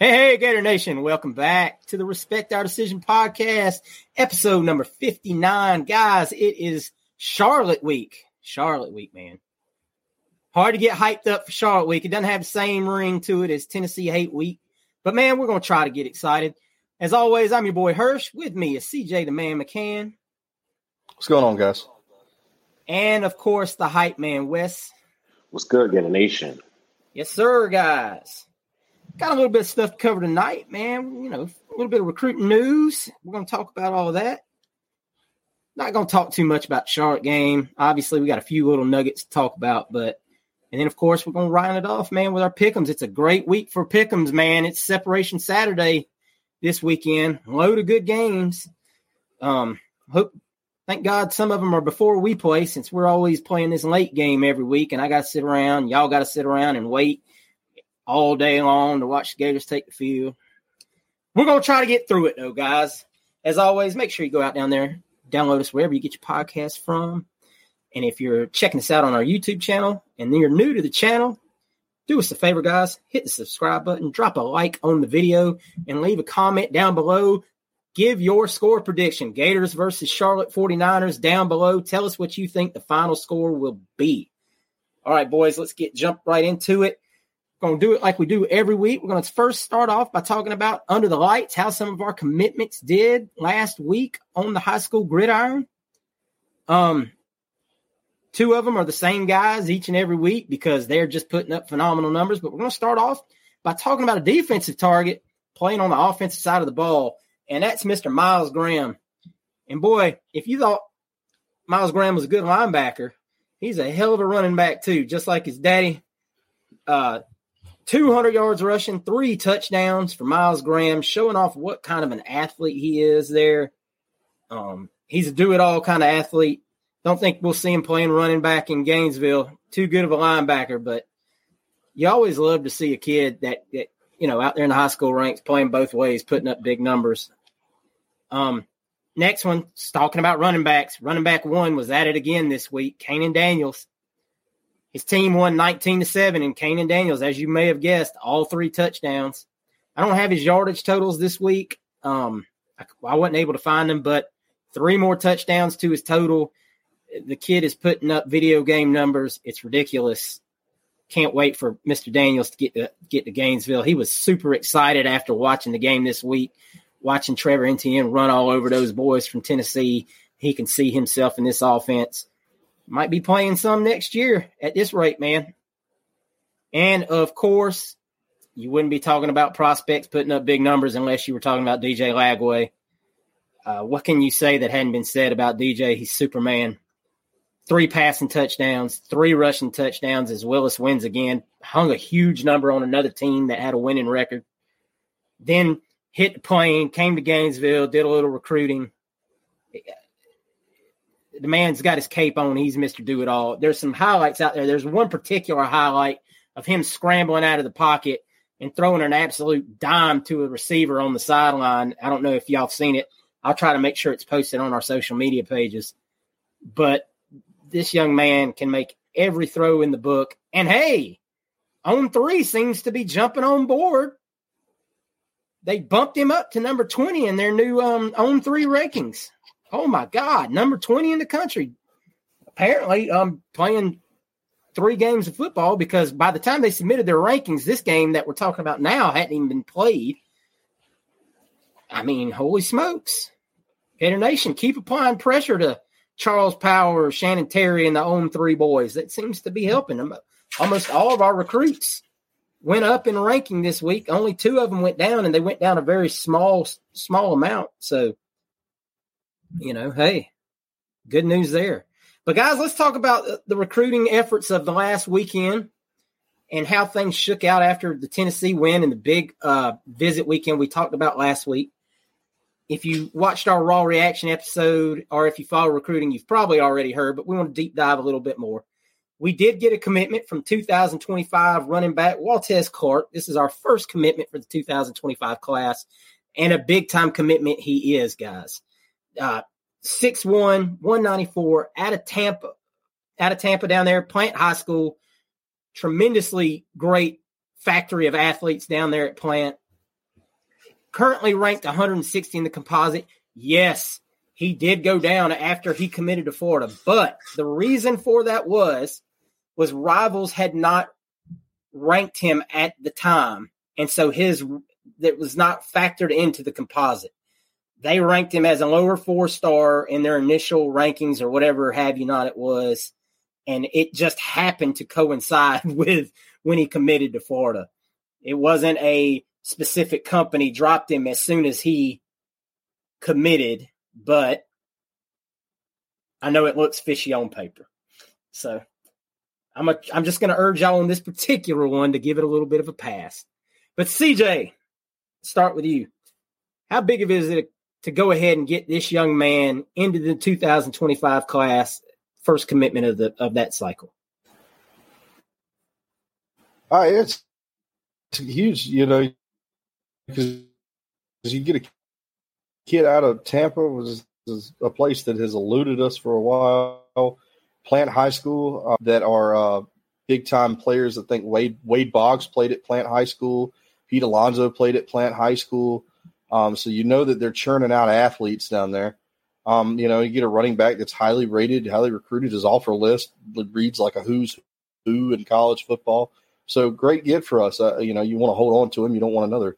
Hey, hey, Gator Nation. Welcome back to the Respect Our Decision podcast, episode number 59. Guys, it is Charlotte week. Charlotte week, man. Hard to get hyped up for Charlotte week. It doesn't have the same ring to it as Tennessee Hate Week. But man, we're going to try to get excited. As always, I'm your boy Hirsch. With me is CJ the Man McCann. What's going on, guys? And of course, the hype man, Wes. What's good, Gator Nation? Yes, sir, guys. Got a little bit of stuff to cover tonight, man. You know, a little bit of recruiting news. We're going to talk about all that. Not going to talk too much about Charlotte game. Obviously, we got a few little nuggets to talk about, but and then of course we're going to round it off, man, with our pickums. It's a great week for pickums, man. It's Separation Saturday this weekend. Load of good games. Um, hope thank God some of them are before we play, since we're always playing this late game every week, and I got to sit around. Y'all got to sit around and wait all day long to watch the Gators take the field. We're going to try to get through it, though, guys. As always, make sure you go out down there, download us wherever you get your podcasts from. And if you're checking us out on our YouTube channel and you're new to the channel, do us a favor, guys. Hit the subscribe button, drop a like on the video, and leave a comment down below. Give your score prediction Gators versus Charlotte 49ers down below. Tell us what you think the final score will be. All right, boys, let's get jump right into it going to do it like we do every week. We're going to first start off by talking about under the lights, how some of our commitments did last week on the high school gridiron. Um, two of them are the same guys each and every week because they're just putting up phenomenal numbers. But we're going to start off by talking about a defensive target playing on the offensive side of the ball, and that's Mr. Miles Graham. And boy, if you thought Miles Graham was a good linebacker, he's a hell of a running back too, just like his daddy. Uh, 200 yards rushing, three touchdowns for Miles Graham, showing off what kind of an athlete he is there. Um, he's a do it all kind of athlete. Don't think we'll see him playing running back in Gainesville. Too good of a linebacker, but you always love to see a kid that, that you know out there in the high school ranks playing both ways, putting up big numbers. Um, next one, talking about running backs. Running back one was at it again this week. Kahnen Daniels his team won 19 to 7, and Kahnen Daniels, as you may have guessed, all three touchdowns. I don't have his yardage totals this week. Um, I, I wasn't able to find them, but three more touchdowns to his total. The kid is putting up video game numbers. It's ridiculous. Can't wait for Mr. Daniels to get to get to Gainesville. He was super excited after watching the game this week, watching Trevor Etienne run all over those boys from Tennessee. He can see himself in this offense. Might be playing some next year at this rate, man. And of course, you wouldn't be talking about prospects putting up big numbers unless you were talking about DJ Lagway. Uh, what can you say that hadn't been said about DJ? He's Superman. Three passing touchdowns, three rushing touchdowns, as Willis wins again. Hung a huge number on another team that had a winning record. Then hit the plane, came to Gainesville, did a little recruiting. The man's got his cape on. He's Mr. Do It All. There's some highlights out there. There's one particular highlight of him scrambling out of the pocket and throwing an absolute dime to a receiver on the sideline. I don't know if y'all have seen it. I'll try to make sure it's posted on our social media pages. But this young man can make every throw in the book. And hey, On3 seems to be jumping on board. They bumped him up to number 20 in their new um, On3 rankings. Oh my God, number 20 in the country. Apparently, um, playing three games of football because by the time they submitted their rankings, this game that we're talking about now hadn't even been played. I mean, holy smokes. Gator Nation, keep applying pressure to Charles Power, Shannon Terry, and the On3 boys. That seems to be helping them. Almost all of our recruits went up in ranking this week. Only two of them went down, and they went down a very small, small amount. So, you know, hey, good news there. But guys, let's talk about the recruiting efforts of the last weekend and how things shook out after the Tennessee win and the big uh, visit weekend we talked about last week. If you watched our raw reaction episode or if you follow recruiting, you've probably already heard, but we want to deep dive a little bit more. We did get a commitment from 2025 running back Waltez Clark. This is our first commitment for the 2025 class and a big time commitment he is, guys. Uh, 6'1, 194 out of Tampa, out of Tampa down there, Plant High School. Tremendously great factory of athletes down there at Plant currently ranked 160 in the composite. Yes, he did go down after he committed to Florida, but the reason for that was was rivals had not ranked him at the time, and so his that was not factored into the composite. They ranked him as a lower four star in their initial rankings or whatever have you not it was, and it just happened to coincide with when he committed to Florida. It wasn't a specific company dropped him as soon as he committed, but I know it looks fishy on paper. So I'm a, I'm just going to urge y'all on this particular one to give it a little bit of a pass. But CJ, start with you. How big of is it to go ahead and get this young man into the 2025 class, first commitment of the of that cycle? Uh, it's, huge. You know, because you get a kid out of Tampa, was, was a place that has eluded us for a while. Plant High School uh, that are uh, big time players. I think Wade Wade Boggs played at Plant High School. Pete Alonso played at Plant High School. Um, so you know that they're churning out athletes down there. Um, you know, you get a running back that's highly rated, highly recruited. His offer list reads like a who's who in college football. So great get for us. Uh, you know, you want to hold on to him. You don't want another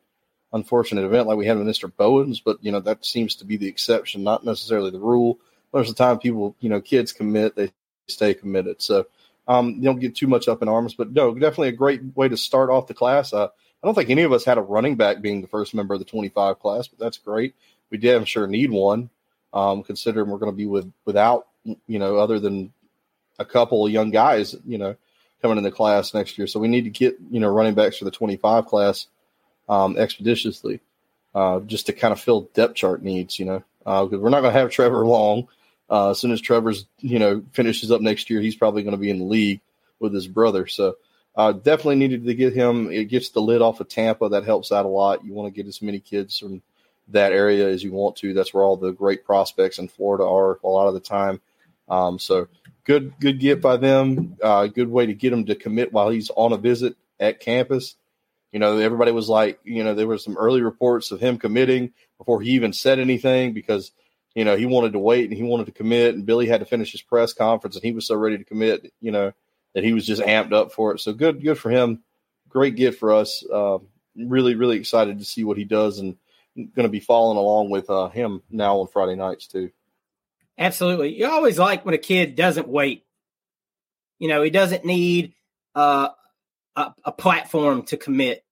unfortunate event like we had with Mr. Bowens, but you know that seems to be the exception, not necessarily the rule. Most of the time, people, you know, kids commit, they stay committed. So um, you don't get too much up in arms, but no, definitely a great way to start off the class. Uh, I don't think any of us had a running back being the first member of the 25 class, but that's great. We did, I'm sure, need one, um, considering we're going to be with without, you know, other than a couple of young guys, you know, coming in the class next year. So we need to get, you know, running backs for the 25 class um, expeditiously, uh, just to kind of fill depth chart needs, you know, because uh, we're not going to have Trevor long. Uh, as soon as Trevor's, you know, finishes up next year, he's probably going to be in the league with his brother. So uh, definitely needed to get him. It gets the lid off of Tampa. That helps out a lot. You want to get as many kids from that area as you want to. That's where all the great prospects in Florida are a lot of the time. Um, so good, good get by them. Uh, good way to get him to commit while he's on a visit at campus. You know, everybody was like, you know, there were some early reports of him committing before he even said anything because, you know, he wanted to wait and he wanted to commit. And Billy had to finish his press conference and he was so ready to commit, you know, that he was just amped up for it. So good, good for him. Great gift for us. Uh, really, really excited to see what he does and going to be following along with uh, him now on Friday nights too. Absolutely. You always like when a kid doesn't wait You know, he doesn't need uh, a, a platform to commit.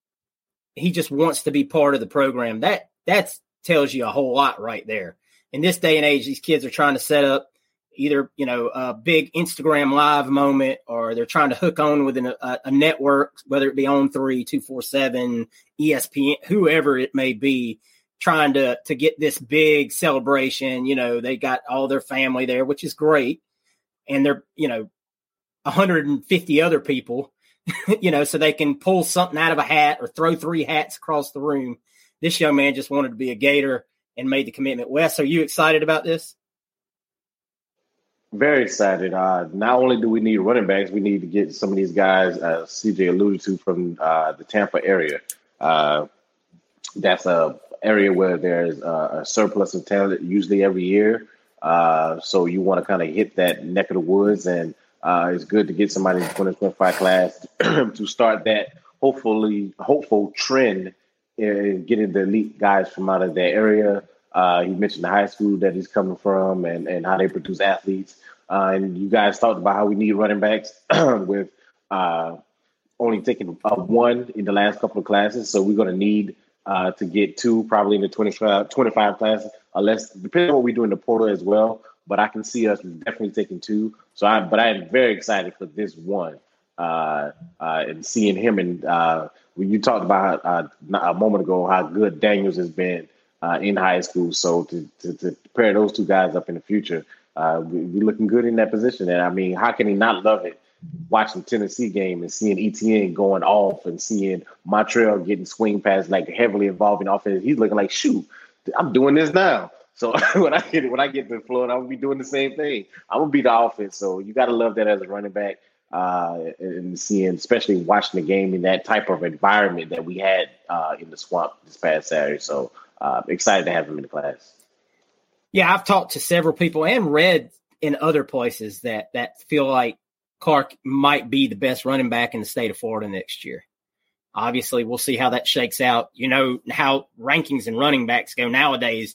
He just wants to be part of the program. That that tells you a whole lot right there. In this day and age, these kids are trying to set up either you know a big Instagram live moment or they're trying to hook on with an, a, a, network, whether it be On3, two four seven, ESPN, whoever it may be, trying to to get this big celebration. You know, they got all their family there, which is great, and they're you know 150 other people, you know, so they can pull something out of a hat or throw three hats across the room. This young man just wanted to be a Gator and made the commitment. Wes, are you excited about this? Very excited. Uh, not only do we need running backs, we need to get some of these guys, uh, CJ alluded to, from uh, the Tampa area. Uh, that's a area where there's a surplus of talent usually every year. Uh, so you want to kind of hit that neck of the woods, and uh, it's good to get somebody in the 2025 class to start that hopefully hopeful trend in getting the elite guys from out of that area. Uh, he mentioned the high school that he's coming from and, and how they produce athletes. Uh, and you guys talked about how we need running backs with uh, only taking uh, one in the last couple of classes. So we're going to need uh, to get two probably in the 25, 25 classes, unless depending on what we do in the portal as well. But I can see us definitely taking two. So I, but I am very excited for this one uh, and seeing him. And when you talked about a moment ago how good Daniels has been uh, in high school. So to, to, to, pair those two guys up in the future, uh, we, are looking good in that position. And I mean, how can he not love it? Watching Tennessee game and seeing Etienne going off and seeing Montrell getting swing past like heavily involving offense, he's looking like, shoot, I'm doing this now. So when I get when I get to Florida, I'm gonna be doing the same thing. I'm gonna be the offense. So you got to love that as a running back, uh, and seeing, especially watching the game in that type of environment that we had uh, in the swamp this past Saturday. So uh, excited to have him in the class. Yeah, I've talked to several people and read in other places that that feel like Clark might be the best running back in the state of Florida next year. Obviously, we'll see how that shakes out. You know how rankings and running backs go nowadays.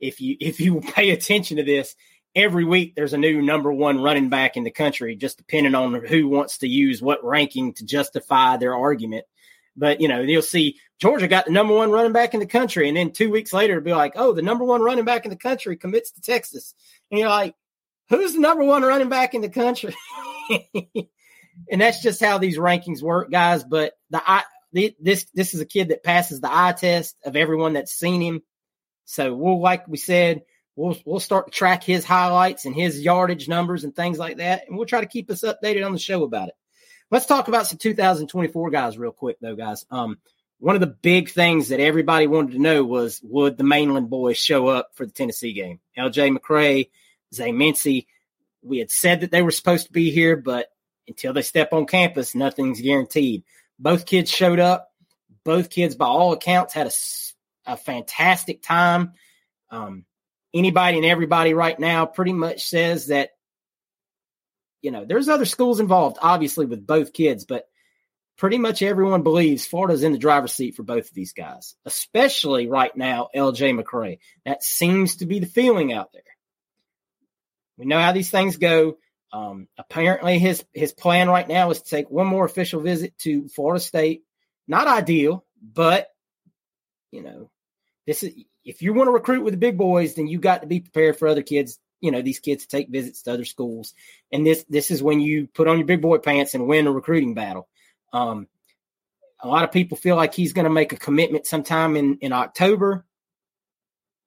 If you if you pay attention to this, every week there's a new number one running back in the country, just depending on who wants to use what ranking to justify their argument. But you know, you'll see Georgia got the number one running back in the country, and then two weeks later, be like, oh, the number one running back in the country commits to Texas, and you're like, who's the number one running back in the country? and that's just how these rankings work, guys. But the I this this is a kid that passes the eye test of everyone that's seen him. So we'll, like we said, we'll we'll start to track his highlights and his yardage numbers and things like that, and we'll try to keep us updated on the show about it. Let's talk about some 2024 guys real quick, though, guys. Um, one of the big things that everybody wanted to know was would the mainland boys show up for the Tennessee game? LJ McCray, Zay Mincy. We had said that they were supposed to be here, but until they step on campus, nothing's guaranteed. Both kids showed up. Both kids, by all accounts, had a, a fantastic time. Um, anybody and everybody right now pretty much says that you know, there's other schools involved, obviously, with both kids, but pretty much everyone believes Florida's in the driver's seat for both of these guys, especially right now, LJ McCray. That seems to be the feeling out there. We know how these things go. Um, apparently, his his plan right now is to take one more official visit to Florida State. Not ideal, but you know, this is if you want to recruit with the big boys, then you got to be prepared for other kids you know these kids to take visits to other schools, and this this is when you put on your big boy pants and win a recruiting battle. Um, a lot of people feel like he's going to make a commitment sometime in in October.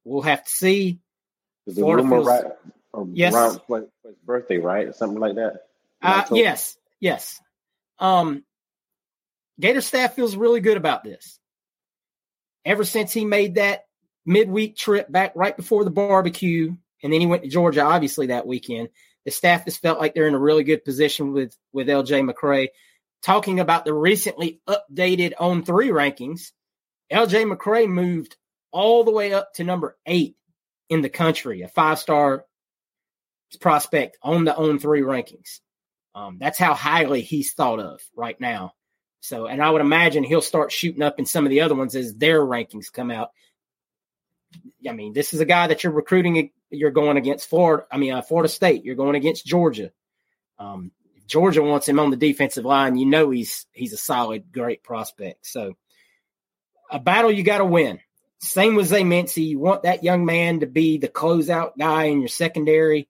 We'll have to see. Is the rumor feels, right? Um, yes, around his birthday, right? Something like that. Uh, yes, yes. Um, Gator staff feels really good about this. Ever since he made that midweek trip back right before the barbecue and then he went to Georgia, obviously that weekend. The staff has felt like they're in a really good position with with LJ McCray. Talking about the recently updated On3 rankings, LJ McCray moved all the way up to number eight in the country, a five star prospect on the On3 rankings. Um, that's how highly he's thought of right now. So, and I would imagine he'll start shooting up in some of the other ones as their rankings come out. I mean, this is a guy that you're recruiting. You're going against Florida. I mean, uh, Florida State. You're going against Georgia. Um, Georgia wants him on the defensive line. You know he's he's a solid, great prospect. So a battle you got to win. Same with Zay Mincy. You want that young man to be the closeout guy in your secondary.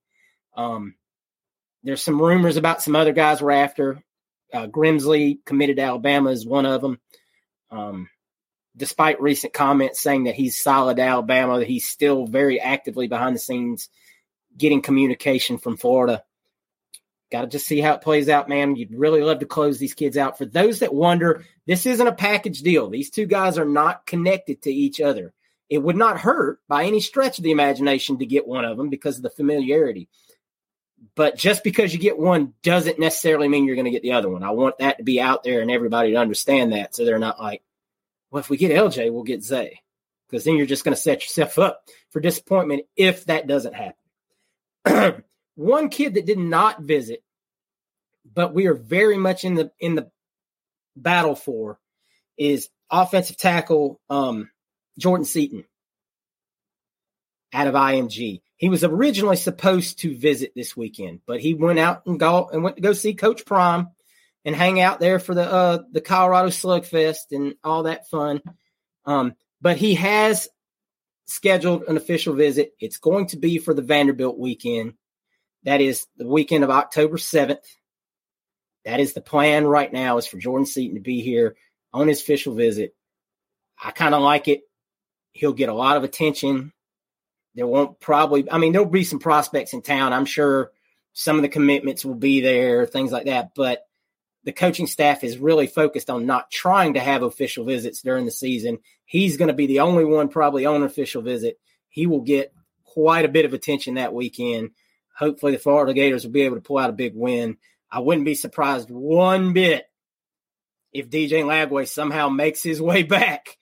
Um, there's some rumors about some other guys we're after. Uh, Grimsley committed to Alabama is one of them. Um, despite recent comments saying that he's solid Alabama, he's still very actively behind the scenes getting communication from Florida. Got to just see how it plays out, man. You'd really love to close these kids out. For those that wonder, this isn't a package deal. These two guys are not connected to each other. It would not hurt by any stretch of the imagination to get one of them because of the familiarity. But just because you get one doesn't necessarily mean you're going to get the other one. I want that to be out there and everybody to understand that so they're not like, well, if we get LJ, we'll get Zay. Because then you're just going to set yourself up for disappointment if that doesn't happen. one kid that did not visit, but we are very much in the in the battle for is offensive tackle um, Jordan Seaton out of IMG. He was originally supposed to visit this weekend, but he went out and go and went to go see Coach Prime and hang out there for the uh, the Colorado Slugfest and all that fun. Um, but he has scheduled an official visit. It's going to be for the Vanderbilt weekend. That is the weekend of October 7th. That is the plan right now is for Jordan Seaton to be here on his official visit. I kind of like it. He'll get a lot of attention. There won't probably, I mean, there'll be some prospects in town. I'm sure some of the commitments will be there, things like that. But the coaching staff is really focused on not trying to have official visits during the season. He's going to be the only one probably on an official visit. He will get quite a bit of attention that weekend. Hopefully, the Florida Gators will be able to pull out a big win. I wouldn't be surprised one bit if DJ Lagway somehow makes his way back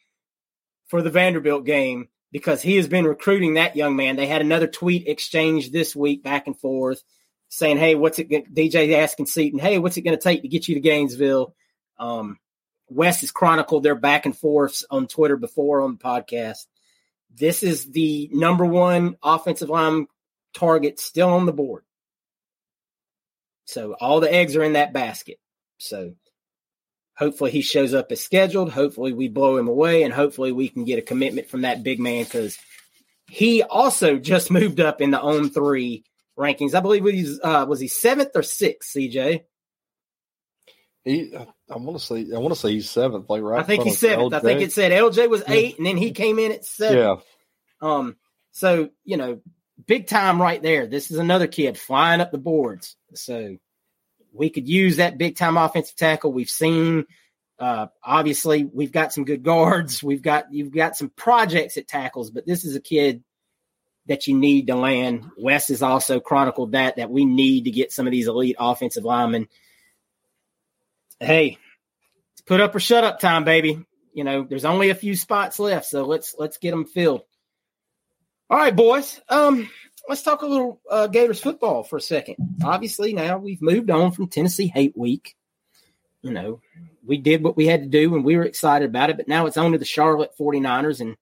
for the Vanderbilt game because he has been recruiting that young man. They had another tweet exchange this week back and forth saying, "Hey, what's it?" DJ asking Seaton, "Hey, what's it going to take to get you to Gainesville?" Um, Wes has chronicled their back and forths on Twitter before on the podcast. This is the number one offensive line target still on the board. So all the eggs are in that basket. So hopefully he shows up as scheduled. Hopefully we blow him away, and hopefully we can get a commitment from that big man because he also just moved up in the On3 rankings. I believe he's uh, was he seventh or sixth, CJ. He, I want to say, I want to say he's seventh, like right. I think he's seventh. LJ. I think it said LJ was eight, and then he came in at seven. Yeah. Um. So you know, big time right there. This is another kid flying up the boards. So we could use that big time offensive tackle. We've seen. Uh, obviously, we've got some good guards. We've got you've got some projects at tackles, but this is a kid that you need to land. Wes has also chronicled that that we need to get some of these elite offensive linemen. Hey, put up or shut up time, baby. You know, there's only a few spots left, so let's let's get them filled. All right, boys. Um, let's talk a little uh, Gators football for a second. Obviously, now we've moved on from Tennessee Hate Week. You know, we did what we had to do and we were excited about it, but now it's on to the Charlotte 49ers. And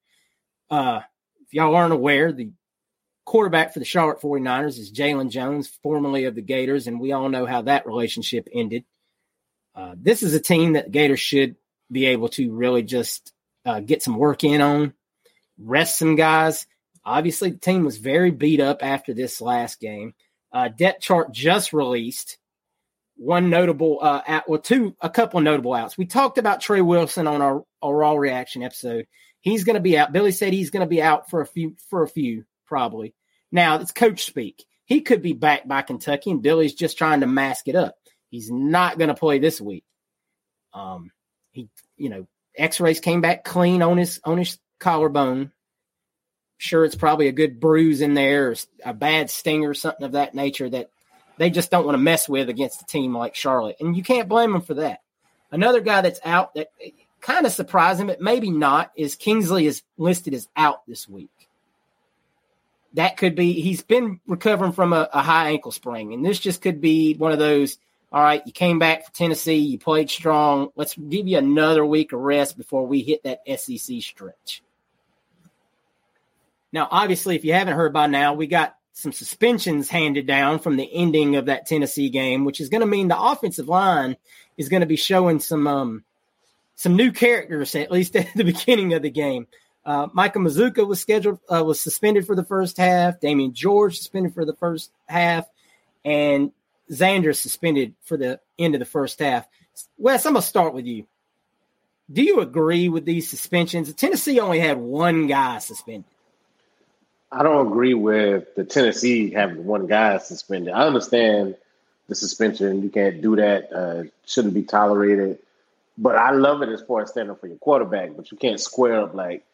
uh, if y'all aren't aware, the quarterback for the Charlotte 49ers is Jalon Jones, formerly of the Gators, and we all know how that relationship ended. Uh, this is a team that Gators should be able to really just uh, get some work in on, rest some guys. Obviously, the team was very beat up after this last game. Uh, depth chart just released. One notable, uh, out, well, two, a couple notable outs. We talked about Trey Wilson on our, our raw reaction episode. He's going to be out. Billy said he's going to be out for a few, for a few probably. Now it's coach speak. He could be back by Kentucky, and Billy's just trying to mask it up. He's not going to play this week. Um, he, you know, X-rays came back clean on his on his collarbone. Sure, it's probably a good bruise in there, or a bad sting or something of that nature that they just don't want to mess with against a team like Charlotte, and you can't blame them for that. Another guy that's out that eh, kind of surprised surprising, but maybe not, is Kingsley is listed as out this week that could be he's been recovering from a, a, high ankle sprain, and this just could be one of those. All right, you came back for Tennessee, you played strong. Let's give you another week of rest before we hit that SEC stretch. Now, obviously, if you haven't heard by now, we got some suspensions handed down from the ending of that Tennessee game, which is going to mean the offensive line is going to be showing some um, some new characters at least at the beginning of the game. Uh, Micah Mazzccua was scheduled was suspended for the first half. Damieon George suspended for the first half, and Xander suspended for the end of the first half. Wes, I'm gonna start with you. Do you agree with these suspensions? Tennessee only had one guy suspended. I don't agree with the Tennessee having one guy suspended. I understand the suspension; you can't do that. Uh, shouldn't be tolerated. But I love it as far as standing for your quarterback. But you can't square up like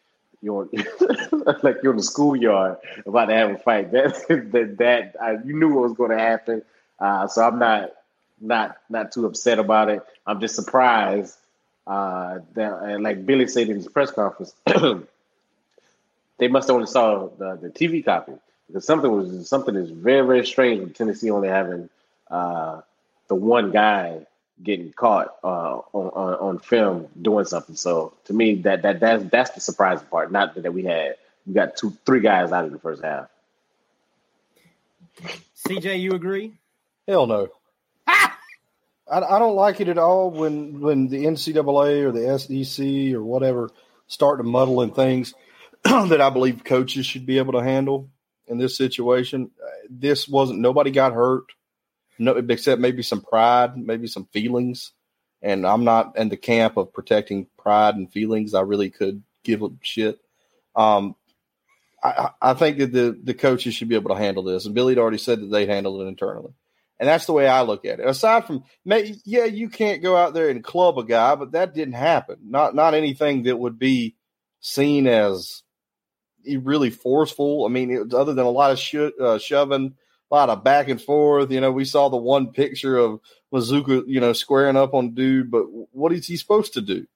you're like you're in the schoolyard about to have a fight. That that that I, you knew what was going to happen. Uh, so I'm not not not too upset about it. I'm just surprised uh, that, and like Billy said in his press conference, they must have only saw the, the TV copy because something was something is very very strange with Tennessee only having uh, the one guy getting caught uh, on, on, on film doing something. So to me, that that that's that's the surprising part. Not that we had we got two three guys out of the first half. CJ, you agree? Hell no. I, I don't like it at all when when the NCAA or the SEC or whatever start to muddle in things that I believe coaches should be able to handle in this situation. This wasn't nobody got hurt, no, except maybe some pride, maybe some feelings. And I'm not in the camp of protecting pride and feelings. I really could give a shit. Um, I, I think that the the coaches should be able to handle this, and Billy had already said that they'd handle it internally. And that's the way I look at it. Aside from, yeah, you can't go out there and club a guy, but that didn't happen. Not not anything that would be seen as really forceful. I mean, it, other than a lot of uh, shoving, a lot of back and forth. You know, we saw the one picture of Mazzccua, you know, squaring up on dude, but what is he supposed to do?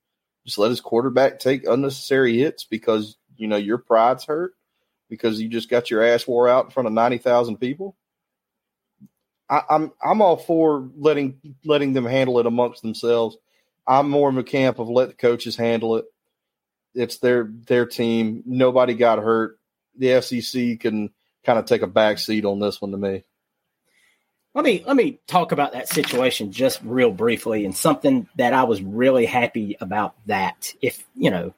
Just let his quarterback take unnecessary hits because you know your pride's hurt because you just got your ass wore out in front of ninety thousand people. I, I'm I'm all for letting letting them handle it amongst themselves. I'm more in the camp of let the coaches handle it it's their their team. Nobody got hurt. The SEC can kind of take a back seat on this one to me. Let me let me talk about that situation just real briefly and something that I was really happy about that. If you know,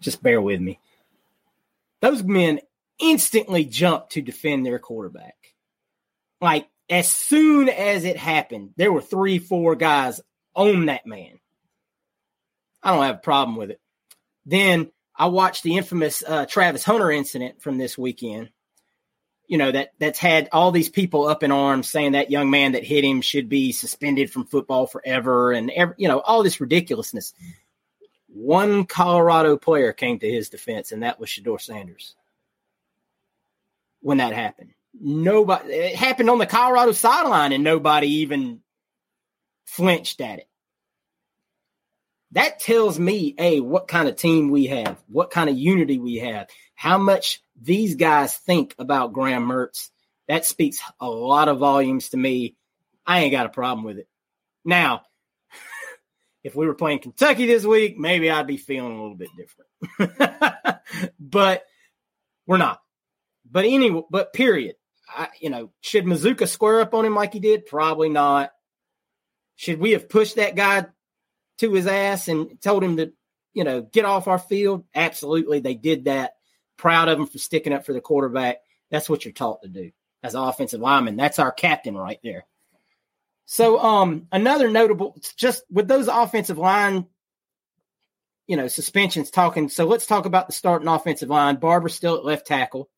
just bear with me. Those men instantly jumped to defend their quarterback. Like as soon as it happened, there were three, four guys on that man. I don't have a problem with it. Then I watched the infamous uh, Travis Hunter incident from this weekend. You know that that's had all these people up in arms saying that young man that hit him should be suspended from football forever, and every, you know all this ridiculousness. One Colorado player came to his defense, and that was Shedeur Sanders. When that happened, nobody it happened on the Colorado sideline, and nobody even flinched at it that tells me a what kind of team we have, what kind of unity we have, how much these guys think about Graham Mertz. That speaks a lot of volumes to me. I ain't got a problem with it. Now, if we were playing Kentucky this week, maybe I'd be feeling a little bit different. but we're not. But anyway, but period. I, you know, should Mazzccua square up on him like he did? Probably not. Should we have pushed that guy to his ass and told him to, you know, get off our field? Absolutely. They did that. Proud of them for sticking up for the quarterback. That's what you're taught to do as an offensive lineman. That's our captain right there. So, um, another notable, just with those offensive line, you know, suspensions talking. So let's talk about the starting offensive line. Barber still at left tackle.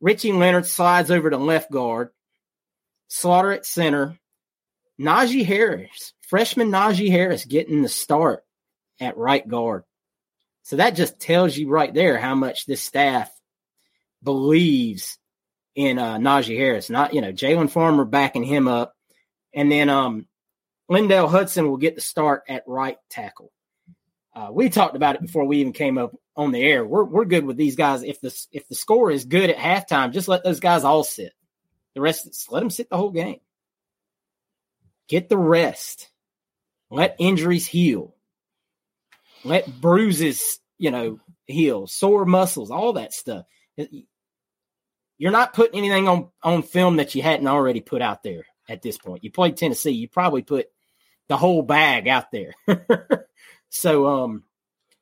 Richie Leonard slides over to left guard. Slaughter at center. Knijeah Harris freshman Knijeah Harris getting the start at right guard. So that just tells you right there how much this staff believes in uh, Najee Harris. Not, you know, Jalen Farmer backing him up. And then um, Lindell Hudson will get the start at right tackle. Uh, we talked about it before we even came up on the air. We're we're good with these guys. If the if the score is good at halftime, just let those guys all sit. The rest, let them sit the whole game. Get the rest. Let injuries heal. Let bruises, you know, heal, sore muscles, all that stuff. You you're not putting anything on on film that you hadn't already put out there at this point. You played Tennessee, you probably put the whole bag out there. so um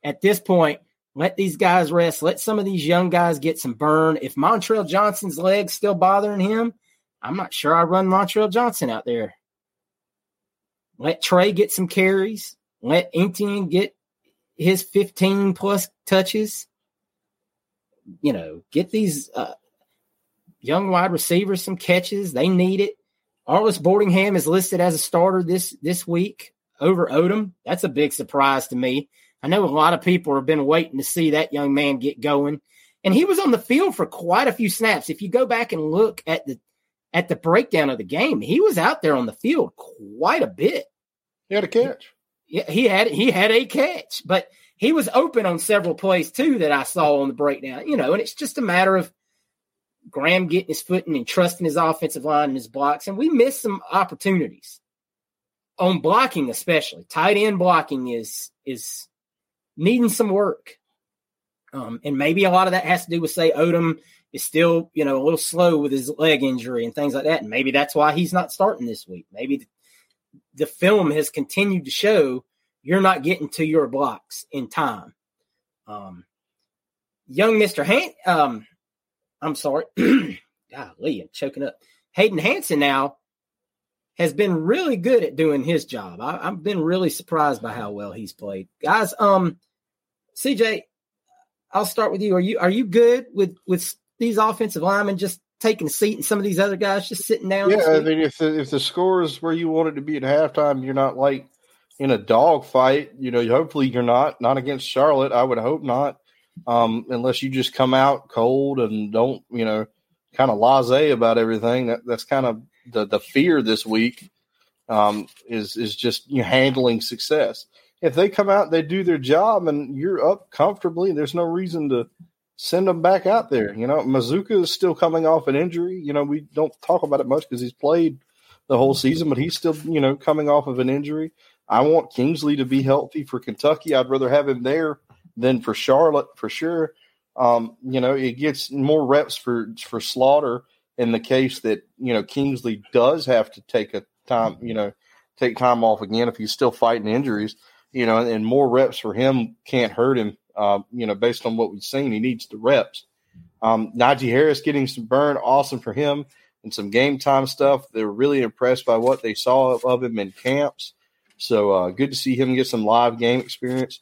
at this point, let these guys rest. Let some of these young guys get some burn. If Montrell Johnson's leg's still bothering him, I'm not sure I run Montrell Johnson out there. Let Trey get some carries. Let Etienne get his 15 plus touches. You know, get these uh, young wide receivers some catches. They need it. Arlis Boardingham is listed as a starter this this week over Odom. That's a big surprise to me. I know a lot of people have been waiting to see that young man get going. And he was on the field for quite a few snaps. If you go back and look at the at the breakdown of the game, he was out there on the field quite a bit. He had a catch. Yeah, he had he had a catch, but he was open on several plays too that I saw on the breakdown. You know, and it's just a matter of Graham getting his footing and trusting his offensive line and his blocks. And we missed some opportunities on blocking, especially tight end blocking is is needing some work. Um, and maybe a lot of that has to do with say Odom is still, you know, a little slow with his leg injury and things like that. And maybe that's why he's not starting this week. Maybe the, the film has continued to show you're not getting to your blocks in time. Um, young Mr. Han- um, I'm sorry. Golly, I'm choking up. Hayden Hansen now has been really good at doing his job. I, have been really surprised by how well he's played. Guys, um, CJ, I'll start with you. Are you are you good with with these offensive linemen just taking a seat and some of these other guys just sitting down? Yeah, I mean, if the, if the score is where you want it to be at halftime, you're not like in a dog fight. You know, hopefully you're not not against Charlotte. I would hope not um, unless you just come out cold and don't, you know, kind of laissez about everything. That that's kind of the the fear this week um, is is just you know, handling success. If they come out, they do their job, and you're up comfortably. There's no reason to send them back out there. You know, Mazzccua is still coming off an injury. You know, we don't talk about it much because he's played the whole season, but he's still, you know, coming off of an injury. I want Kingsley to be healthy for Kentucky. I'd rather have him there than for Charlotte for sure. Um, you know, it gets more reps for for Slaughter in the case that you know Kingsley does have to take a time, you know, take time off again if he's still fighting injuries. You know, and more reps for him can't hurt him. Uh, you know, based on what we've seen, he needs the reps. Um, Knijeah Harris getting some burn, awesome for him, and some game time stuff. They're really impressed by what they saw of him in camps. So uh, good to see him get some live game experience.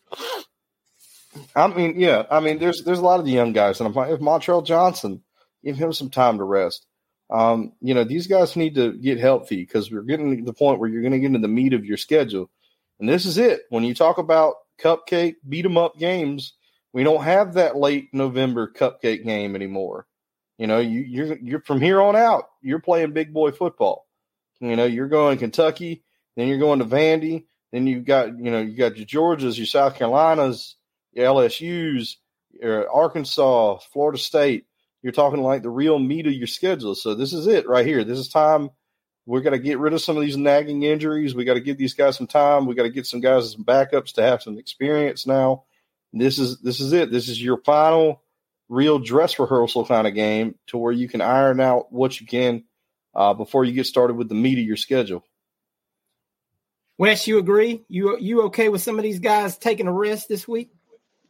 I mean, yeah, I mean, there's there's a lot of the young guys, and I'm like, if Montrell Johnson, give him some time to rest. Um, you know, these guys need to get healthy because we're getting to the point where you're going to get into the meat of your schedule, and this is it. When you talk about cupcake beat 'em up games, we don't have that late November cupcake game anymore. You know, you, you're you're from here on out, you're playing big boy football. You know, you're going Kentucky, then you're going to Vandy, then you've got you know you got your Georgias, your South Carolinas, your LSU's, your Arkansas, Florida State. You're talking like the real meat of your schedule. So this is it right here. This is time. We're going to get rid of some of these nagging injuries. We got to give these guys some time. We got to get some guys some backups to have some experience now. This is this is it. This is your final real dress rehearsal kind of game to where you can iron out what you can uh, before you get started with the meat of your schedule. Wes, you agree? You you okay with some of these guys taking a rest this week?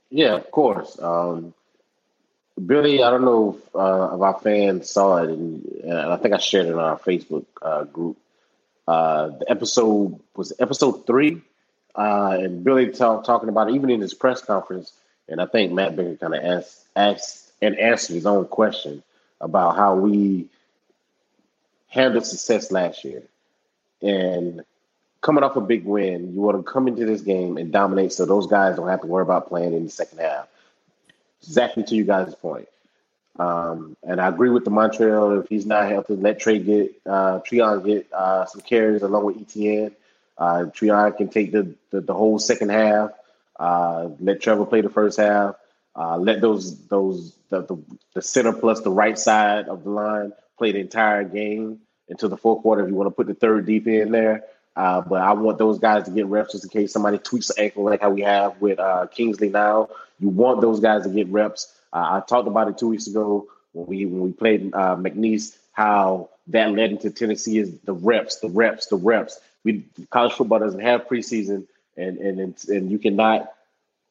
Yeah, of course. Um, Billy, I don't know if, uh, if our fans saw it, and, and, I think I shared it on our Facebook uh, group. Uh, the episode was episode three, uh, and Billy talk, talking about it, even in his press conference. And I think Matt Baker kind of asked, asked and answered his own question about how we handled success last year. And coming off a big win, you want to come into this game and dominate so those guys don't have to worry about playing in the second half. Exactly to you guys' point. Um, and I agree with the Montrell. If he's not healthy, let Trey get uh, Treyaun get uh, some carries along with Etienne. Uh, Treyaun can take the, the, the whole second half. Uh, let Trevor play the first half. Uh, let those those the, the, the center plus the right side of the line play the entire game until the fourth quarter. If you want to put the third deep in there, uh, but I want those guys to get reps just in case somebody tweaks the ankle, like how we have with uh, Kingsley now. You want those guys to get reps. Uh, I talked about it two weeks ago when we when we played uh, McNeese, how that led into Tennessee is the reps, the reps, the reps. We college football doesn't have preseason, and and and you cannot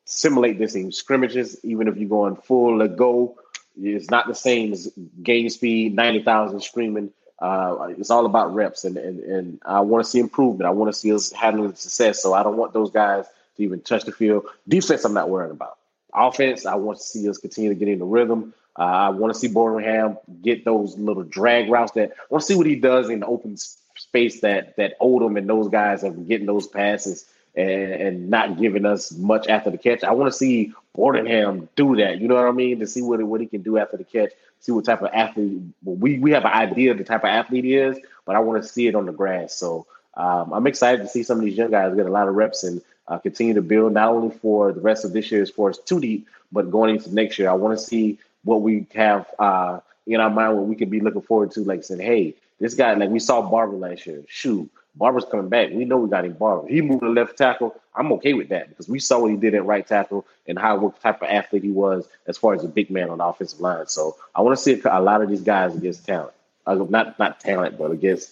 simulate this in scrimmages, even if you're going full let go. It's not the same as game speed, ninety thousand screaming. Uh, it's all about reps, and and, and I want to see improvement. I want to see us having success. So I don't want those guys to even touch the field. Defense, I'm not worried about. Offense, I want to see us continue to get in the rhythm. Uh, I want to see Boardingham get those little drag routes. That I want to see what he does in the open space that that Odom and those guys are getting those passes and, and not giving us much after the catch. I want to see Boardingham do that. You know what I mean? To see what what he can do after the catch. See what type of athlete. We we have an idea of the type of athlete he is, but I want to see it on the grass. So um, I'm excited to see some of these young guys get a lot of reps and uh, continue to build not only for the rest of this year as far as two deep, but going into next year. I want to see what we have uh, in our mind, what we could be looking forward to, like saying, hey, this guy, like we saw Barber last year. Shoot, Barber's coming back. We know we got him Barber. He moved to left tackle. I'm okay with that because we saw what he did at right tackle and how what type of athlete he was as far as a big man on the offensive line. So I want to see a lot of these guys against talent. Uh, not not talent, but against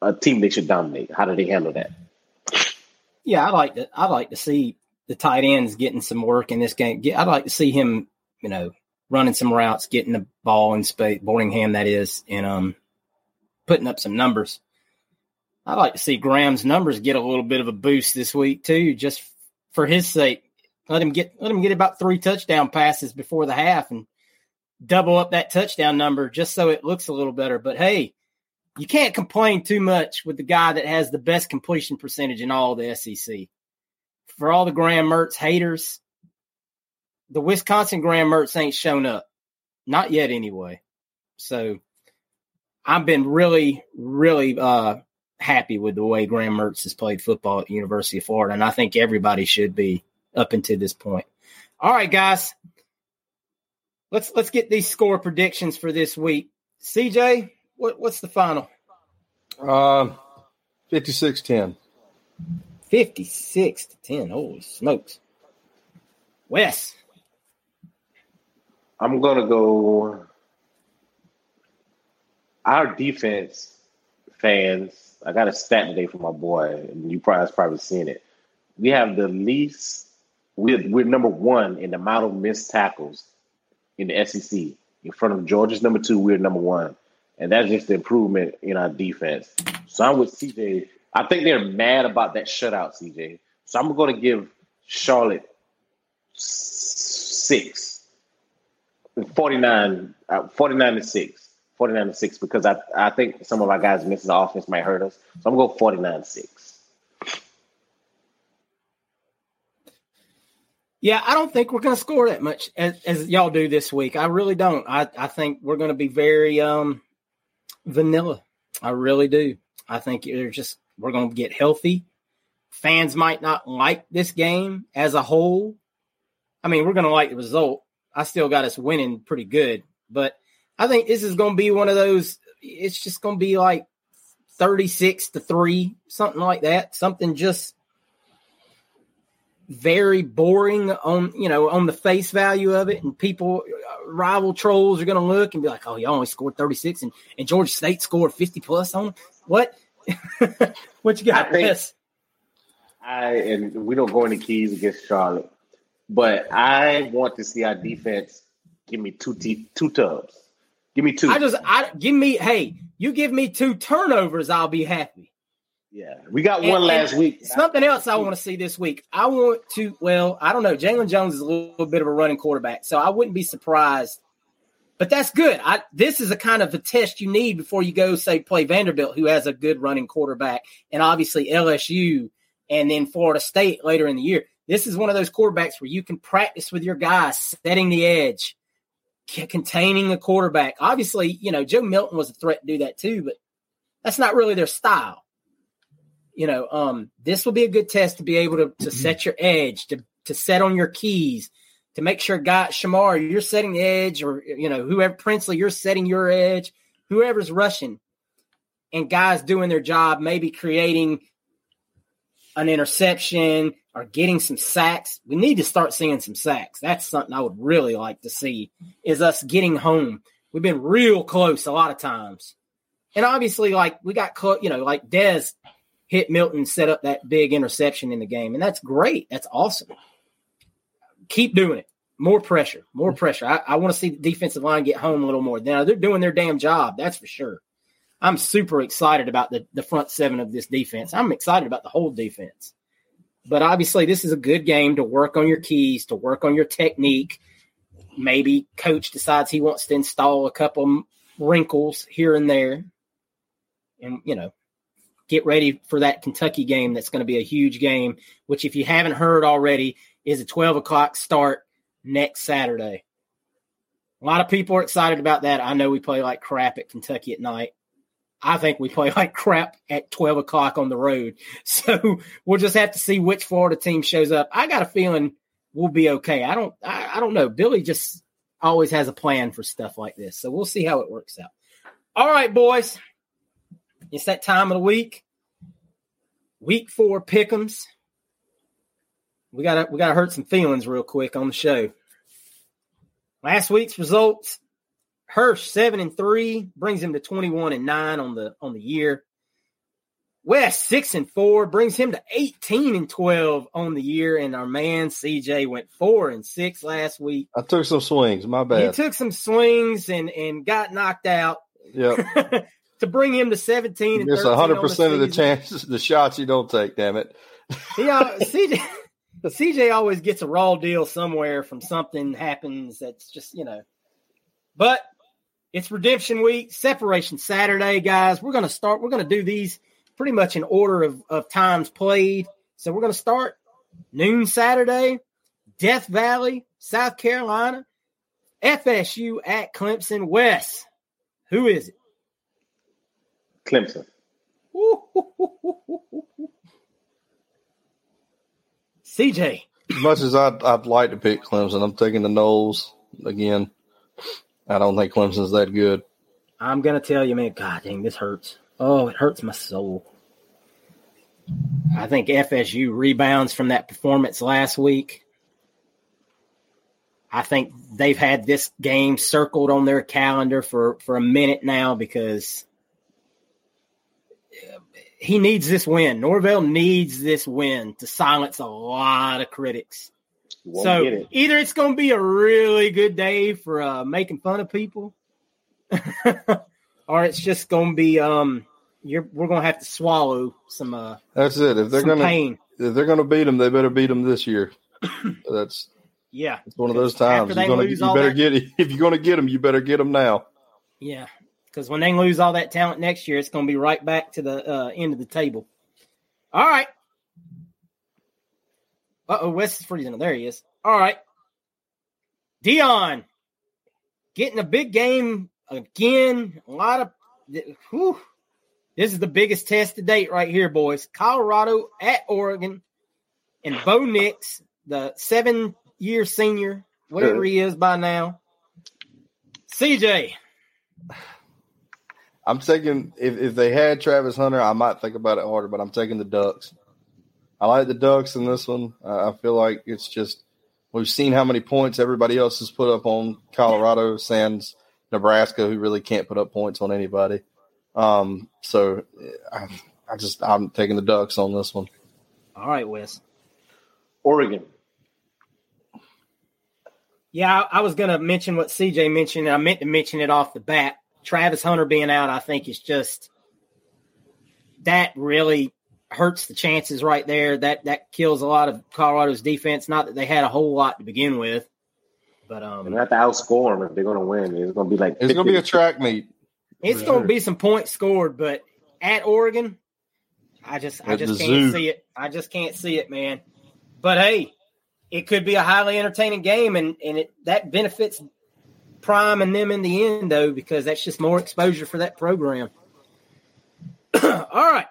a team they should dominate. How do they handle that? Yeah, I like to. I like to see the tight ends getting some work in this game. I'd like to see him, you know, running some routes, getting the ball in space, Boardingham that is, and um, putting up some numbers. I'd like to see Graham's numbers get a little bit of a boost this week too, just for his sake. Let him get let him get about three touchdown passes before the half and double up that touchdown number just so it looks a little better. But hey, you can't complain too much with the guy that has the best completion percentage in all the SEC. For all the Graham Mertz haters, the Wisconsin Graham Mertz ain't shown up. Not yet, anyway. So I've been really, really uh, happy with the way Graham Mertz has played football at University of Florida, and I think everybody should be up until this point. All right, guys. Let's let's get these score predictions for this week. CJ, what, what's the final? Um, 56-10. 56 to 10. Holy smokes. Wes. I'm gonna go. Our defense fans, I got a stat today from my boy, and you probably probably seen it. We have the least. We're, we're number one in the amount of missed tackles in the SEC. In front of Georgia's number two, we're number one, and that's just the improvement in our defense. So I'm with CJ. I think they're mad about that shutout, CJ. So I'm going to give Charlotte six. 49, uh, 49 to 6. 49 to 6 because I, I think some of our guys missing the offense might hurt us. So I'm going to go 49 6. Yeah, I don't think we're going to score that much as, as, y'all do this week. I really don't. I, I think we're going to be very um, vanilla. I really do. I think they're just we're going to get healthy. Fans might not like this game as a whole. I mean, we're going to like the result, I still got us winning pretty good. But I think this is going to be one of those. It's just going to be like 36 to 3, something like that. Something just very boring on, you know, on the face value of it. And people, uh, rival trolls are going to look and be like, oh, you only scored 36 and, and Georgia State scored 50 plus on. What? what you got, I think, I, and we don't go into keys against Charlotte. But I want to see our defense give me two t- two tubs. Give me two. I just I give me hey, you give me two turnovers, I'll be happy. Yeah, we got one and, last and week. Something else I want to see this week. I want to. Well, I don't know. Jalon Jones is a little bit of a running quarterback, so I wouldn't be surprised. But that's good. I, this is a kind of a test you need before you go say play Vanderbilt, who has a good running quarterback, and obviously LSU, and then Florida State later in the year. This is one of those quarterbacks where you can practice with your guys, setting the edge, containing a quarterback. Obviously, you know, Joe Milton was a threat to do that too, but that's not really their style. You know, um, this will be a good test to be able to, to set your edge, to, to set on your keys, to make sure guy Shamar, you're setting the edge, or you know, whoever Princely, you're setting your edge, whoever's rushing, and guys doing their job, maybe creating an interception or getting some sacks. We need to start seeing some sacks. That's something I would really like to see is us getting home. We've been real close a lot of times. And obviously, like we got close, you know, like Dez hit Milton, set up that big interception in the game, and that's great. That's awesome. Keep doing it. More pressure, more pressure. I, I want to see the defensive line get home a little more. Now they're doing their damn job, that's for sure. I'm super excited about the, the front seven of this defense. I'm excited about the whole defense. But obviously, this is a good game to work on your keys, to work on your technique. Maybe coach decides he wants to install a couple wrinkles here and there. And, you know, get ready for that Kentucky game that's going to be a huge game, which, if you haven't heard already, is a 12 o'clock start next Saturday. A lot of people are excited about that. I know we play like crap at Kentucky at night. I think we play like crap at 12 o'clock on the road. So we'll just have to see which Florida team shows up. I got a feeling we'll be okay. I don't, I, I don't know. Billy just always has a plan for stuff like this. So we'll see how it works out. All right, boys. It's that time of the week. Week four pick'ems. We gotta we gotta hurt some feelings real quick on the show. Last week's results Hirsch seven and three brings him to twenty one and nine on the on the year. Wes six and four brings him to eighteen and twelve on the year, and our man CJ went four and six last week. I took some swings. My bad. He took some swings and and got knocked out. Yep. to bring him to seventeen and Just hundred percent of the chances, the shots you don't take. Damn it. Yeah, CJ. The CJ always gets a raw deal somewhere from something happens that's just you know. But it's redemption week, separation Saturday, guys. We're going to start, we're going to do these pretty much in order of, of times played. So we're going to start noon Saturday, Death Valley, South Carolina, FSU at Clemson Wes. Who is it? Clemson. CJ. As much as I'd, I'd like to pick Clemson, I'm taking the Noles again. I don't think Clemson's that good. I'm gonna tell you, man. God dang, this hurts. Oh, it hurts my soul. I think FSU rebounds from that performance last week. I think they've had this game circled on their calendar for, for a minute now because he needs this win. Norvell needs this win to silence a lot of critics so it. either it's going to be a really good day for uh, making fun of people, or it's just going to be um, you're we're going to have to swallow some. Uh, That's it. If they're going to if they're going to beat them, they better beat them this year. That's yeah. It's one of those times. You're gonna, you better that, get if you're going to get them, you better get them now. Yeah, because when they lose all that talent next year, it's going to be right back to the uh, end of the table. All right. Uh oh, Wes is freezing. There he is. All right. Deion getting a big game again. A lot of whew, this is the biggest test to date right here, boys. Colorado at Oregon. And Bo Nix, the seven year senior, whatever he is by now. CJ. I'm taking if, if they had Travis Hunter, I might think about it harder, but I'm taking the Ducks. I like the Ducks in this one. Uh, I feel like it's just we've seen how many points everybody else has put up on Colorado, Sans Nebraska, who really can't put up points on anybody. Um, so I, I just I'm taking the Ducks on this one. All right, Wes. Oregon. Yeah, I, I was going to mention what CJ mentioned. I meant to mention it off the bat. Travis Hunter being out, I think, is just that really hurts the chances right there. That that kills a lot of Colorado's defense. Not that they had a whole lot to begin with, but um, and they have to outscore them if they're going to win. It's going to be like it's going to be a track meet. It's going to be some points scored, but at Oregon, I just I just can't zoo. see it. I just can't see it, man. But hey, it could be a highly entertaining game, and and it that benefits Prime and them in the end, though, because that's just more exposure for that program. All right.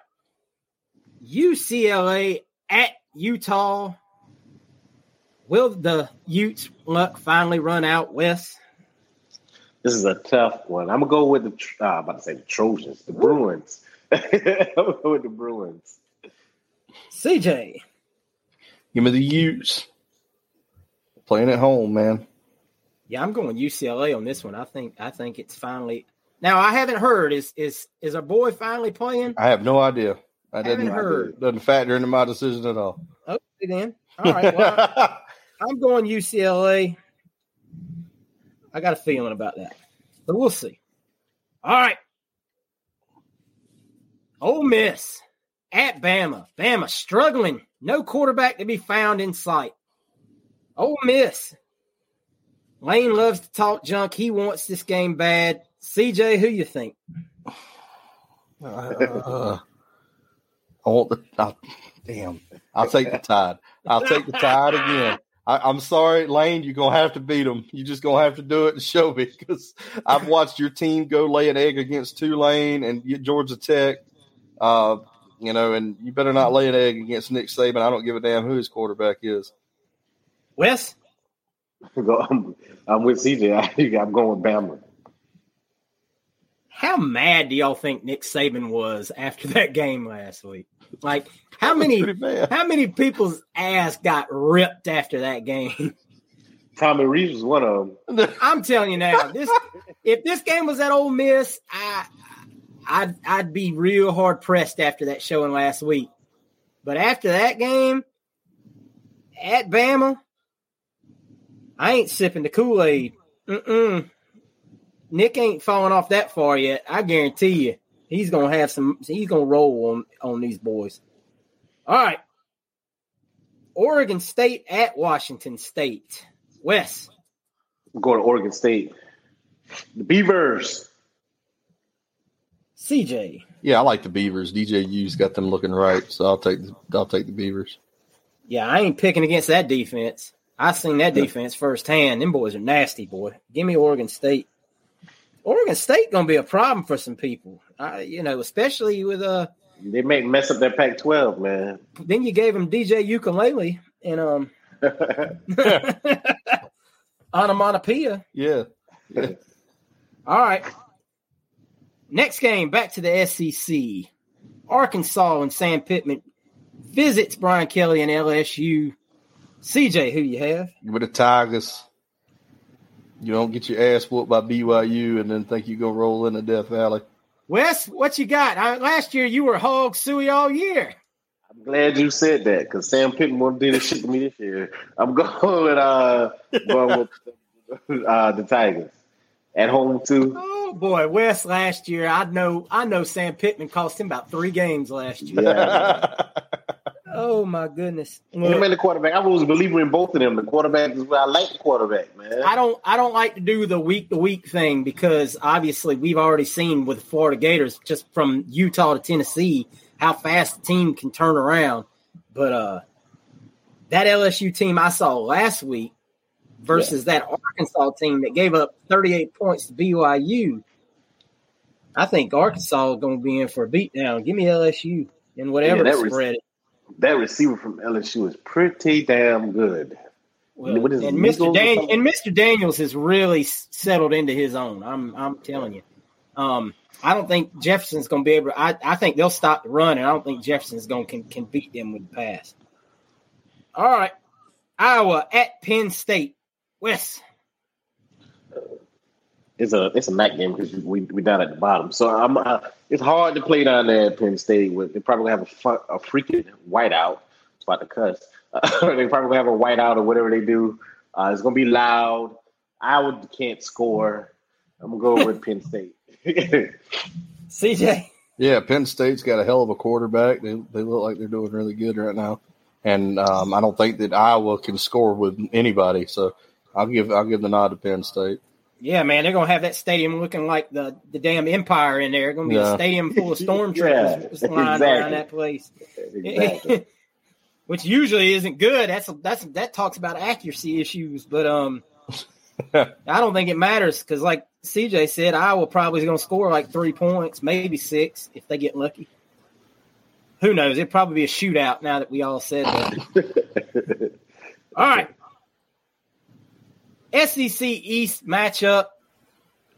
UCLA at Utah. Will the Utes luck finally run out, Wes? This is a tough one. I'm gonna go with the. Uh, I'm about to say the Trojans, the Bruins. I'm gonna go with the Bruins. CJ, give me the Utes. Playing at home, man. Yeah, I'm going UCLA on this one. I think I think it's finally now. I haven't heard is is is our boy finally playing? I have no idea. I haven't didn't heard. doesn't factor into my decision at all. Okay, then. All right. Well, I'm going UCLA. I got a feeling about that, but we'll see. All right. Ole Miss at Bama. Bama struggling. No quarterback to be found in sight. Ole Miss. Lane loves to talk junk. He wants this game bad. CJ, who you think? Uh, I want the I, damn. I'll take the tide. I'll take the tide again. I, I'm sorry, Lane. You're gonna have to beat them. You're just gonna have to do it and show me because I've watched your team go lay an egg against Tulane and Georgia Tech. Uh, you know, and you better not lay an egg against Nick Saban. I don't give a damn who his quarterback is. Wes? I'm, I'm with CJ. I, I'm going with Bama. How mad do y'all think Nick Saban was after that game last week? Like how many how many people's ass got ripped after that game? Tommy Rees was one of them. I'm telling you now, this if this game was at Ole Miss, I I'd I'd be real hard pressed after that showing last week. But after that game at Bama, I ain't sipping the Kool Aid. Mm-mm. Nick ain't falling off that far yet. I guarantee you, he's gonna have some. He's gonna roll on on these boys. All right, Oregon State at Washington State. Wes, I'm going to Oregon State. The Beavers. CJ. Yeah, I like the Beavers. DJU's got them looking right, so I'll take the, I'll take the Beavers. Yeah, I ain't picking against that defense. I seen that defense firsthand. Them boys are nasty, boy. Give me Oregon State. Oregon State gonna be a problem for some people. Uh, you know, especially with uh. They make mess up their Pac-12, man. Then you gave them DJ ukulele and um. onomatopoeia. Yeah. yeah. All right. Next game, back to the SEC. Arkansas and Sam Pittman visits Brian Kelly and LSU. CJ, who you have? With the Tigers, you don't get your ass whooped by BYU and then think you're gonna roll into Death Valley. Wes, what you got? I, last year you were hog suey all year. I'm glad you said that because Sam Pittman won't do this shit to me this year. I'm going with uh, going with uh, the Tigers at home too. Oh boy, Wes last year. I know I know Sam Pittman cost him about three games last year. Yeah, Oh my goodness. him and the quarterback. I was a believer in both of them. The quarterback is where I like the quarterback, man. I don't I don't like to do the week to week thing because obviously we've already seen with the Florida Gators just from Utah to Tennessee how fast the team can turn around. But uh that LSU team I saw last week versus that Arkansas team that gave up 38 points to BYU. I think Arkansas is going to be in for a beatdown. Give me LSU in whatever Yeah, the that was- spread. That receiver from LSU is pretty damn good. Well, What is and Mr. Dan- and Mr. Daniels has really settled into his own. I'm I'm telling you. Um, I don't think Jefferson's going to be able. To, I I think they'll stop the run, and I don't think Jefferson's going to can, can beat them with the pass. All right, Iowa at Penn State. Wes, It's a it's a MAC game because we we down at the bottom. So I'm uh, it's hard to play down there at Penn State. With they probably have a, fu- a freaking whiteout. It's about to cuss. they probably have a whiteout or whatever they do. Uh, it's gonna be loud. Iowa can't score. I'm gonna go with Penn State. CJ. Yeah, Penn State's got a hell of a quarterback. They they look like they're doing really good right now, and um, I don't think that Iowa can score with anybody. So I'll give I'll give the nod to Penn State. Yeah, man, they're gonna have that stadium looking like the, the damn Empire in there. Gonna be a stadium full of stormtroopers Yeah, just flying around that place. exactly. Which usually isn't good. That's that's that talks about accuracy issues, but um, I don't think it matters because, like CJ said, Iowa probably is going to score like three points, maybe six if they get lucky. Who knows? It'd probably be a shootout now that we all said that. all right, SEC East matchup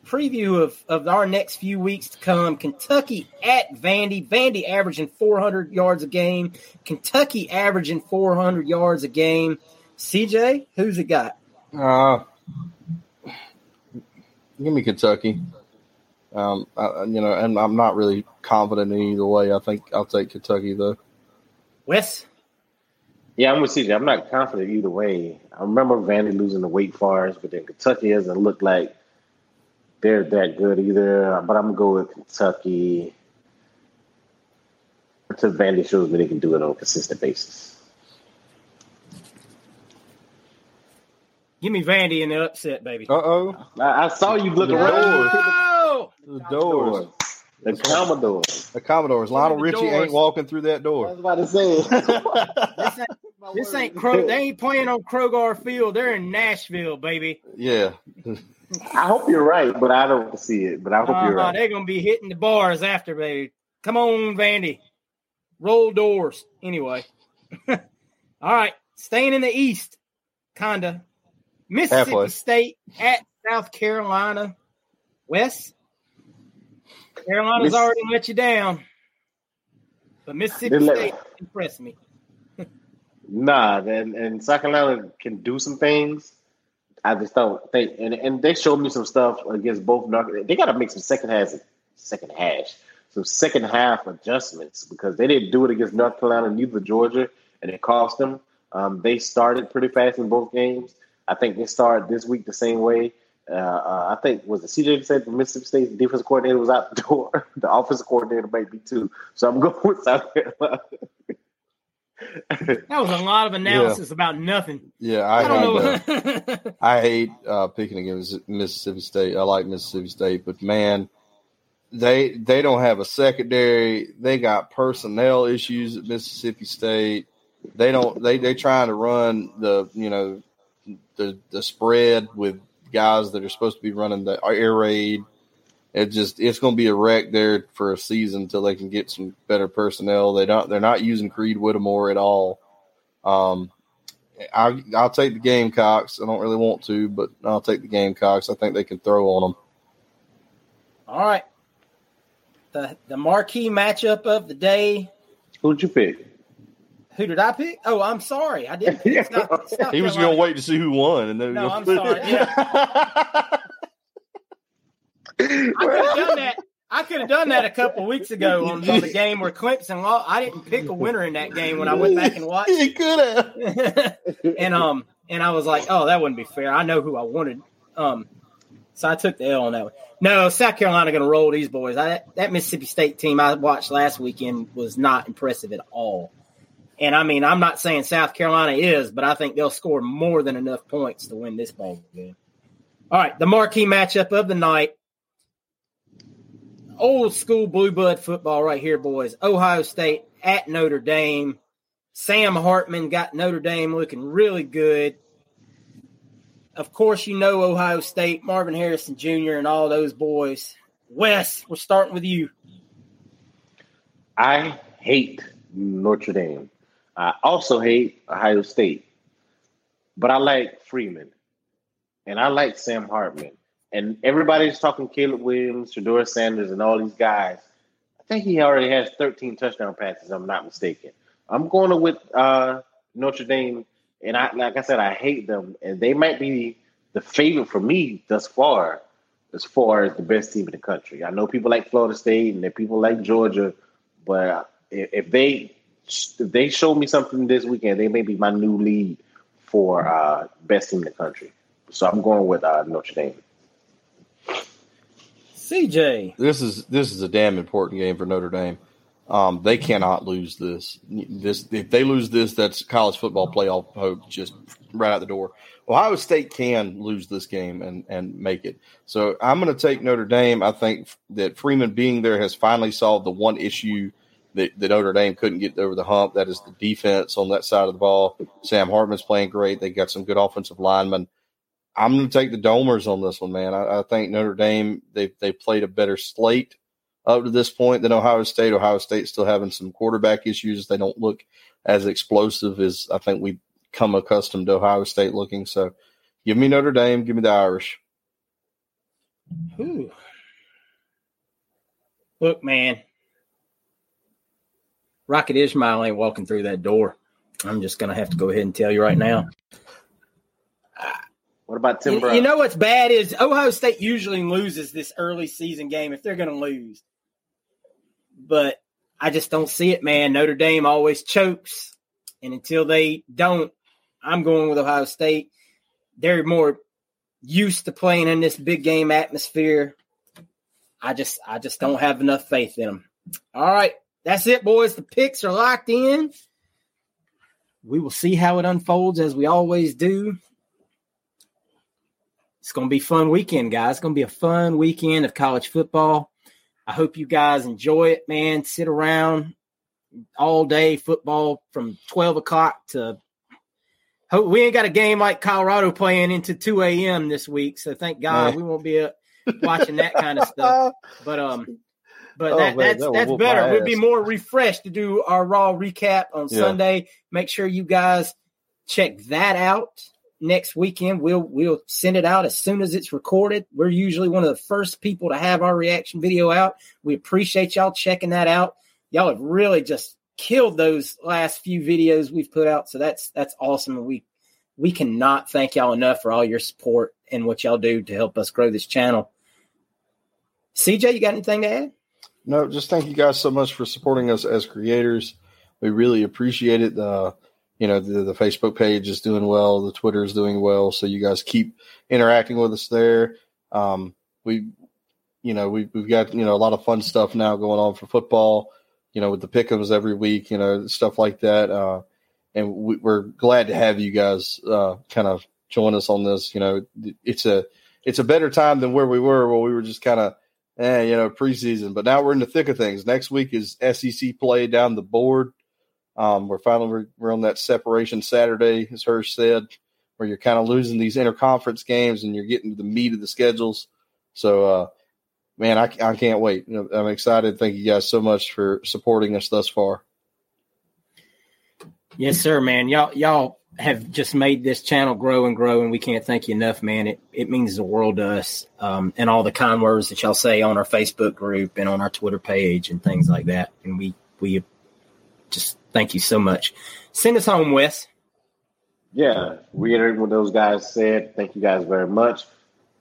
preview of, of our next few weeks to come. Kentucky at Vandy. Vandy averaging 400 yards a game. Kentucky averaging 400 yards a game. CJ, who's it got? Uh, Give me Kentucky. Um, I, you know, and I'm not really confident in either way. I think I'll take Kentucky though. Wes. Yeah, I'm with CJ. I'm not confident either way. I remember Vandy losing to Wake Forest, but then Kentucky doesn't look like they're that good either. But I'm gonna go with Kentucky until Vandy shows me they can do it on a consistent basis. Give me Vandy in the upset, baby. Uh oh. I, I saw you look around. Oh! The doors. The Commodores. The Commodores. Lionel the Richie doors. ain't walking through that door. I door. was about to say. This ain't, ain't Kro- They ain't playing on Kroger Field. They're in Nashville, baby. Yeah. I hope you're right, but I don't see it. But I hope you're Uh-huh, right. They're gonna be hitting the bars after, baby. Come on, Vandy. Roll doors. Anyway. All right. Staying in the East, kinda. Mississippi Halfway. State at South Carolina. Wes. Carolina's Miss- already let you down. But Mississippi let- State impressed me. Nah, and, and South Carolina can do some things. I just don't think, and, and they showed me some stuff against both. North- They got to make some second half, second hash, some second half adjustments because they didn't do it against North Carolina, neither Georgia, and it cost them. Um, they started pretty fast in both games. I think they started this week the same way. Uh, uh, I think was the CJ said the Mississippi State defensive coordinator was out the door. the offensive coordinator might be too. So I'm going with South Carolina. That was a lot of analysis about nothing. Yeah, I, I don't hate, uh, know. I hate uh, picking against Mississippi State. I like Mississippi State, but man, they they don't have a secondary. They got personnel issues at Mississippi State. They don't. They they trying to run the you know the the spread with guys that are supposed to be running the air raid. It just it's going to be a wreck there for a season until they can get some better personnel. They don't. They're not using Creed Whittemore at all. Um, I, I'll take the Gamecocks. I don't really want to, but I'll take the Gamecocks. I think they can throw on them. All right. The the marquee matchup of the day. Who'd you pick? Who did I pick? Oh, I'm sorry. I didn't pick South, South He was going to wait to see who won, and then No, I'm sorry. Yeah. I could have done that. I could have done that a couple weeks ago on, on the game where Clemson lost. I didn't pick a winner in that game when I went back and watched. he could have. and um, and I was like, oh, that wouldn't be fair. I know who I wanted. Um, so I took the L on that one. No, South Carolina going to roll these boys. I, that Mississippi State team I watched last weekend was not impressive at all. And I mean, I'm not saying South Carolina is, but I think they'll score more than enough points to win this ball game. All right, the marquee matchup of the night. Old school blue blood football right here, boys. Ohio State at Notre Dame. Sam Hartman got Notre Dame looking really good. Of course, you know Ohio State, Marvin Harrison Jr., and all those boys. Wes, we're starting with you. I hate Notre Dame. I also hate Ohio State. But I like Freeman. And I like Sam Hartman. And everybody's talking Caleb Williams, Shedeur Sanders, and all these guys. I think he already has 13 touchdown passes, I'm not mistaken. I'm going with uh, Notre Dame. And I like I said, I hate them. And they might be the favorite for me thus far, as far as the best team in the country. I know people like Florida State and there people like Georgia, but if, if they if they show me something this weekend, they may be my new lead for uh, best team in the country. So I'm going with uh, Notre Dame. CJ. This is this is a damn important game for Notre Dame. Um, they cannot lose this. This if they lose this, that's college football playoff hope just right out the door. Ohio State can lose this game and and make it. So I'm going to take Notre Dame. I think that Freeman being there has finally solved the one issue that, that Notre Dame couldn't get over the hump. That is the defense on that side of the ball. Sam Hartman's playing great. They got some good offensive linemen. I'm going to take the Domers on this one, man. I, I think Notre Dame they they played a better slate up to this point than Ohio State. Ohio State still having some quarterback issues. They don't look as explosive as I think we come accustomed to Ohio State looking. So, give me Notre Dame. Give me the Irish. Ooh. Look, man. Rocket Ismail ain't walking through that door. I'm just going to have to go ahead and tell you right now. What about Tim You, you know what's bad is Ohio State usually loses this early season game if they're going to lose. But I just don't see it, man. Notre Dame always chokes. And until they don't, I'm going with Ohio State. They're more used to playing in this big game atmosphere. I just I just don't have enough faith in them. All right. That's it, boys. The picks are locked in. We will see how it unfolds as we always do. It's going to be a fun weekend, guys. It's going to be a fun weekend of college football. I hope you guys enjoy it, man. Sit around all day football from 12 o'clock to. Hope we ain't got a game like Colorado playing into 2 a.m. this week. So thank God Nah. we won't be watching that kind of stuff. But, um, but Oh, that, man, that's that that's better. We'd be more refreshed to do our raw recap on Yeah. Sunday. Make sure you guys check that out next weekend. We'll we'll send it out as soon as it's recorded. We're usually one of the first people to have our reaction video out. We appreciate y'all checking that out. Y'all have really just killed those last few videos we've put out. So that's that's awesome. And we we cannot thank y'all enough for all your support and what y'all do to help us grow this channel. CJ, you got anything to add? No, just thank you guys so much for supporting us as creators. We really appreciate it. Uh, you know, the, the Facebook page is doing well, the Twitter is doing well. So you guys keep interacting with us there. Um, we, you know, we, we've got, you know, a lot of fun stuff now going on for football, you know, with the pickums every week, you know, stuff like that. Uh, and we, we're glad to have you guys uh, kind of join us on this. You know, it's a, it's a better time than where we were, where we were just kind of, eh, you know, preseason. But now we're in the thick of things. Next week is SEC play down the board. Um, we're finally we're, on that separation Saturday, as Hirsch said, where you're kind of losing these interconference games and you're getting to the meat of the schedules. So, uh, man, I, I can't wait. I'm excited. Thank you guys so much for supporting us thus far. Yes, sir, man. Y'all y'all have just made this channel grow and grow, and we can't thank you enough, man. It it means the world to us. Um, and all the kind words that y'all say on our Facebook group and on our Twitter page and things like that. And we we just thank you so much. Send us home, Wes. Yeah, reiterating what those guys said. Thank you guys very much.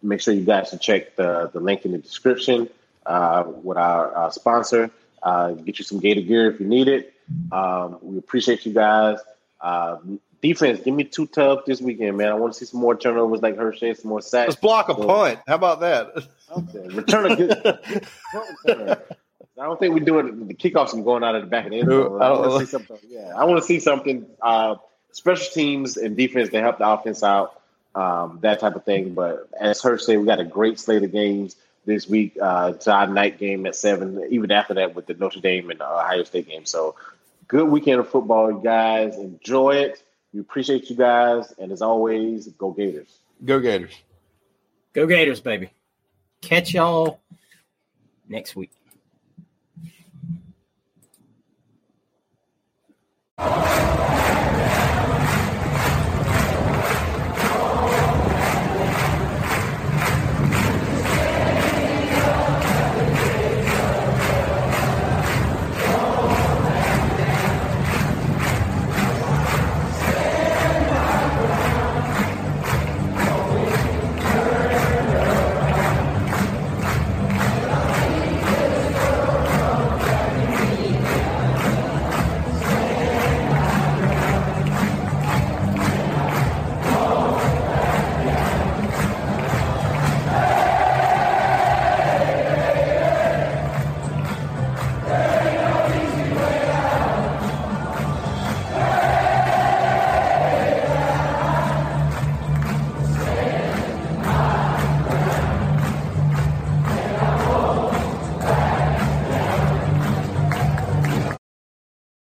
Make sure you guys should check the, the link in the description uh, with our, our sponsor. Uh, get you some Gator gear if you need it. Um, we appreciate you guys. Uh, defense, give me two tough this weekend, man. I want to see some more turnovers like Hershey, some more sacks. Let's block a So- punt. How about that? Okay. Return a good return. I don't think we're doing the kickoffs and going out of the back of the end zone. I I want to see something. Yeah, I want to see something. Uh, special teams and defense to help the offense out, um, that type of thing. But as Hirsch said, we got a great slate of games this week. Uh, to our night game at seven. Even after that, with the Notre Dame and Ohio State game. So good weekend of football, you guys. Enjoy it. We appreciate you guys, and as always, go Gators. Go Gators. Go Gators, baby. Catch y'all next week. you